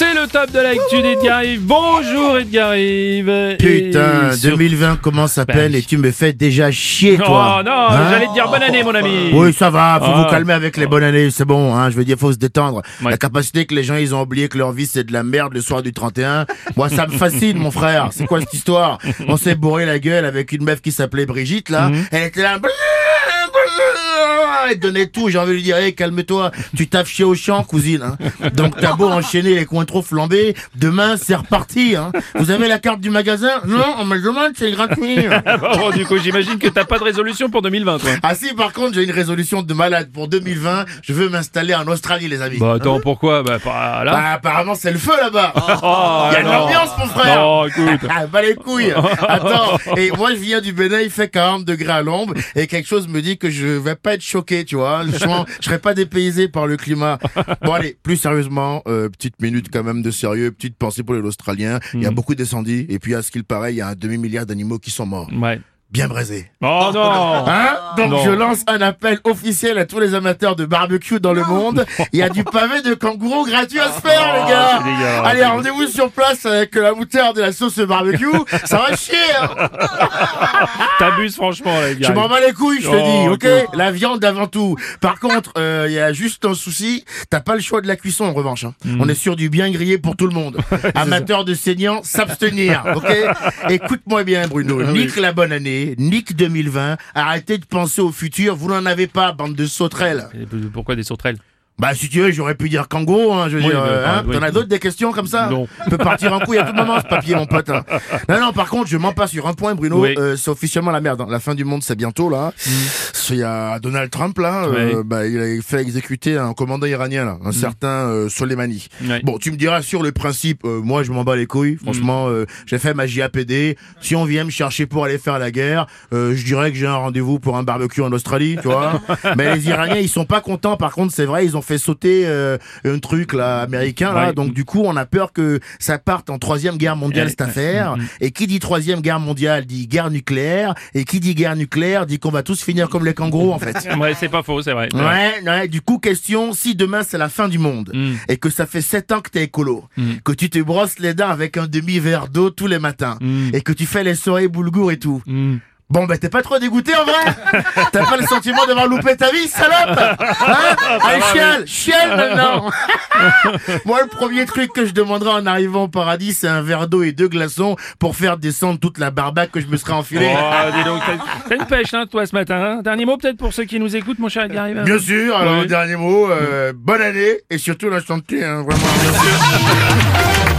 C'est le top de l'actu d'Edgar Yves. Bonjour Edgar Yves. Putain, sur- 2020 commence à peine Ben, et tu me fais déjà chier, Oh toi. non, Hein j'allais te dire bonne année mon ami. Oui, ça va, faut Ah. vous calmer avec les bonnes années, c'est bon, hein, je veux dire, faut se détendre. Ouais. La capacité que les gens, ils ont oublié que leur vie, c'est de la merde le soir du 31. Moi, ça me fascine, mon frère. C'est quoi cette histoire? On s'est bourré la gueule avec une meuf qui s'appelait Brigitte, là. Mhm. Elle était là, elle donnait tout, j'ai envie de lui dire, hey, calme-toi, tu taffes chez Auchan, cousine, hein. Donc t'as beau enchaîner les coins trop flambés, demain, c'est reparti, hein. Vous avez la carte du magasin? Non, on me demande, c'est gratuit. Bon, du coup, j'imagine que t'as pas de résolution pour 2020 toi. Ah si, par contre, j'ai une résolution de malade. Pour 2020, je veux m'installer en Australie, les amis. Bah attends, pourquoi? Bah pas là. Bah, apparemment, c'est le feu là-bas. Oh, Il y a de l'ambiance, mon frère. Non, écoute. Ah, bah les couilles. Attends, et moi, je viens du Bénin, il fait 40 degrés à l'ombre, et quelque chose me dit que je vais pas être choqué, tu vois. Je, sens- je serai pas dépaysé par le climat. Bon, allez, plus sérieusement, euh, petite minute quand même de sérieux, petite pensée pour les Australiens. Il y a beaucoup d'incendies, et puis à ce qu'il paraît, il y a un demi-milliard d'animaux qui sont morts. Ouais. Bien braisés. Oh non. Hein Donc Non. je lance un appel officiel à tous les amateurs de barbecue dans le monde. Il y a du pavé de kangourou gratuit à se faire, les gars. dégueulasse. Allez, rendez-vous sur place avec la moutarde et la sauce barbecue. Ça va chier. hein. T'abuses franchement là, Edgar Je m'en bats les couilles, je te Oh, dis, ok écoute. La viande avant tout. Par contre, euh, il y a juste un souci. T'as pas le choix de la cuisson en revanche. hein. Hmm. On est sur du bien grillé pour tout le monde. Amateurs de saignant, s'abstenir, ok Écoute-moi bien, Bruno. Ah Nique la bonne année, nique 2020. Arrêtez de penser au futur. Vous n'en avez pas, bande de sauterelles. Et Pourquoi des sauterelles? Bah, si tu veux, j'aurais pu dire kangourou, hein, je veux Oui, dire. euh, hein. oui. T'en as d'autres des questions comme ça Non. On peut partir en couille à tout moment, ce papier, mon pote. hein. Non, non, par contre, je mens pas sur un point, Bruno. Oui. Euh, c'est officiellement la merde. hein. La fin du monde, c'est bientôt, là. Il y a Donald Trump, là. euh, bah, il a fait exécuter un commandant iranien, là. Un certain euh, Soleimani. Bon, tu me diras sur le principe, euh, moi, je m'en bats les couilles. Franchement, euh, j'ai fait ma JAPD. Si on vient me chercher pour aller faire la guerre, euh, je dirais que j'ai un rendez-vous pour un barbecue en Australie, tu vois. Mais les Iraniens, ils sont pas contents. Par contre, c'est vrai, ils ont fait sauter euh, un truc là américain là. Ouais. Donc du coup, on a peur que ça parte en troisième guerre mondiale Ouais. cette affaire. Et qui dit troisième guerre mondiale dit guerre nucléaire. Et qui dit guerre nucléaire dit qu'on va tous finir comme les kangourous en fait. Ouais, c'est pas faux, c'est vrai. Ouais, ouais, du coup, question, si demain c'est la fin du monde, Mm. et que ça fait 7 ans que t'es écolo, Mm. que tu te brosses les dents avec un demi-verre d'eau tous les matins, Mm. et que tu fais les soirées boulgour et tout. Bon ben t'es pas trop dégoûté en vrai T'as pas le sentiment d'avoir loupé ta vie, salope Hein Allez, chiale, chiale maintenant Moi, le premier truc que je demanderai en arrivant au paradis, c'est un verre d'eau et deux glaçons pour faire descendre toute la barbaque que je me serais enfilée. Oh, dis donc, t'as- une pêche, hein, toi, ce matin. hein Dernier mot, peut-être, pour ceux qui nous écoutent, mon cher Edgar Yves Bien sûr, alors Oui. dernier mot, euh, bonne année et surtout la santé, hein, vraiment. Bien sûr.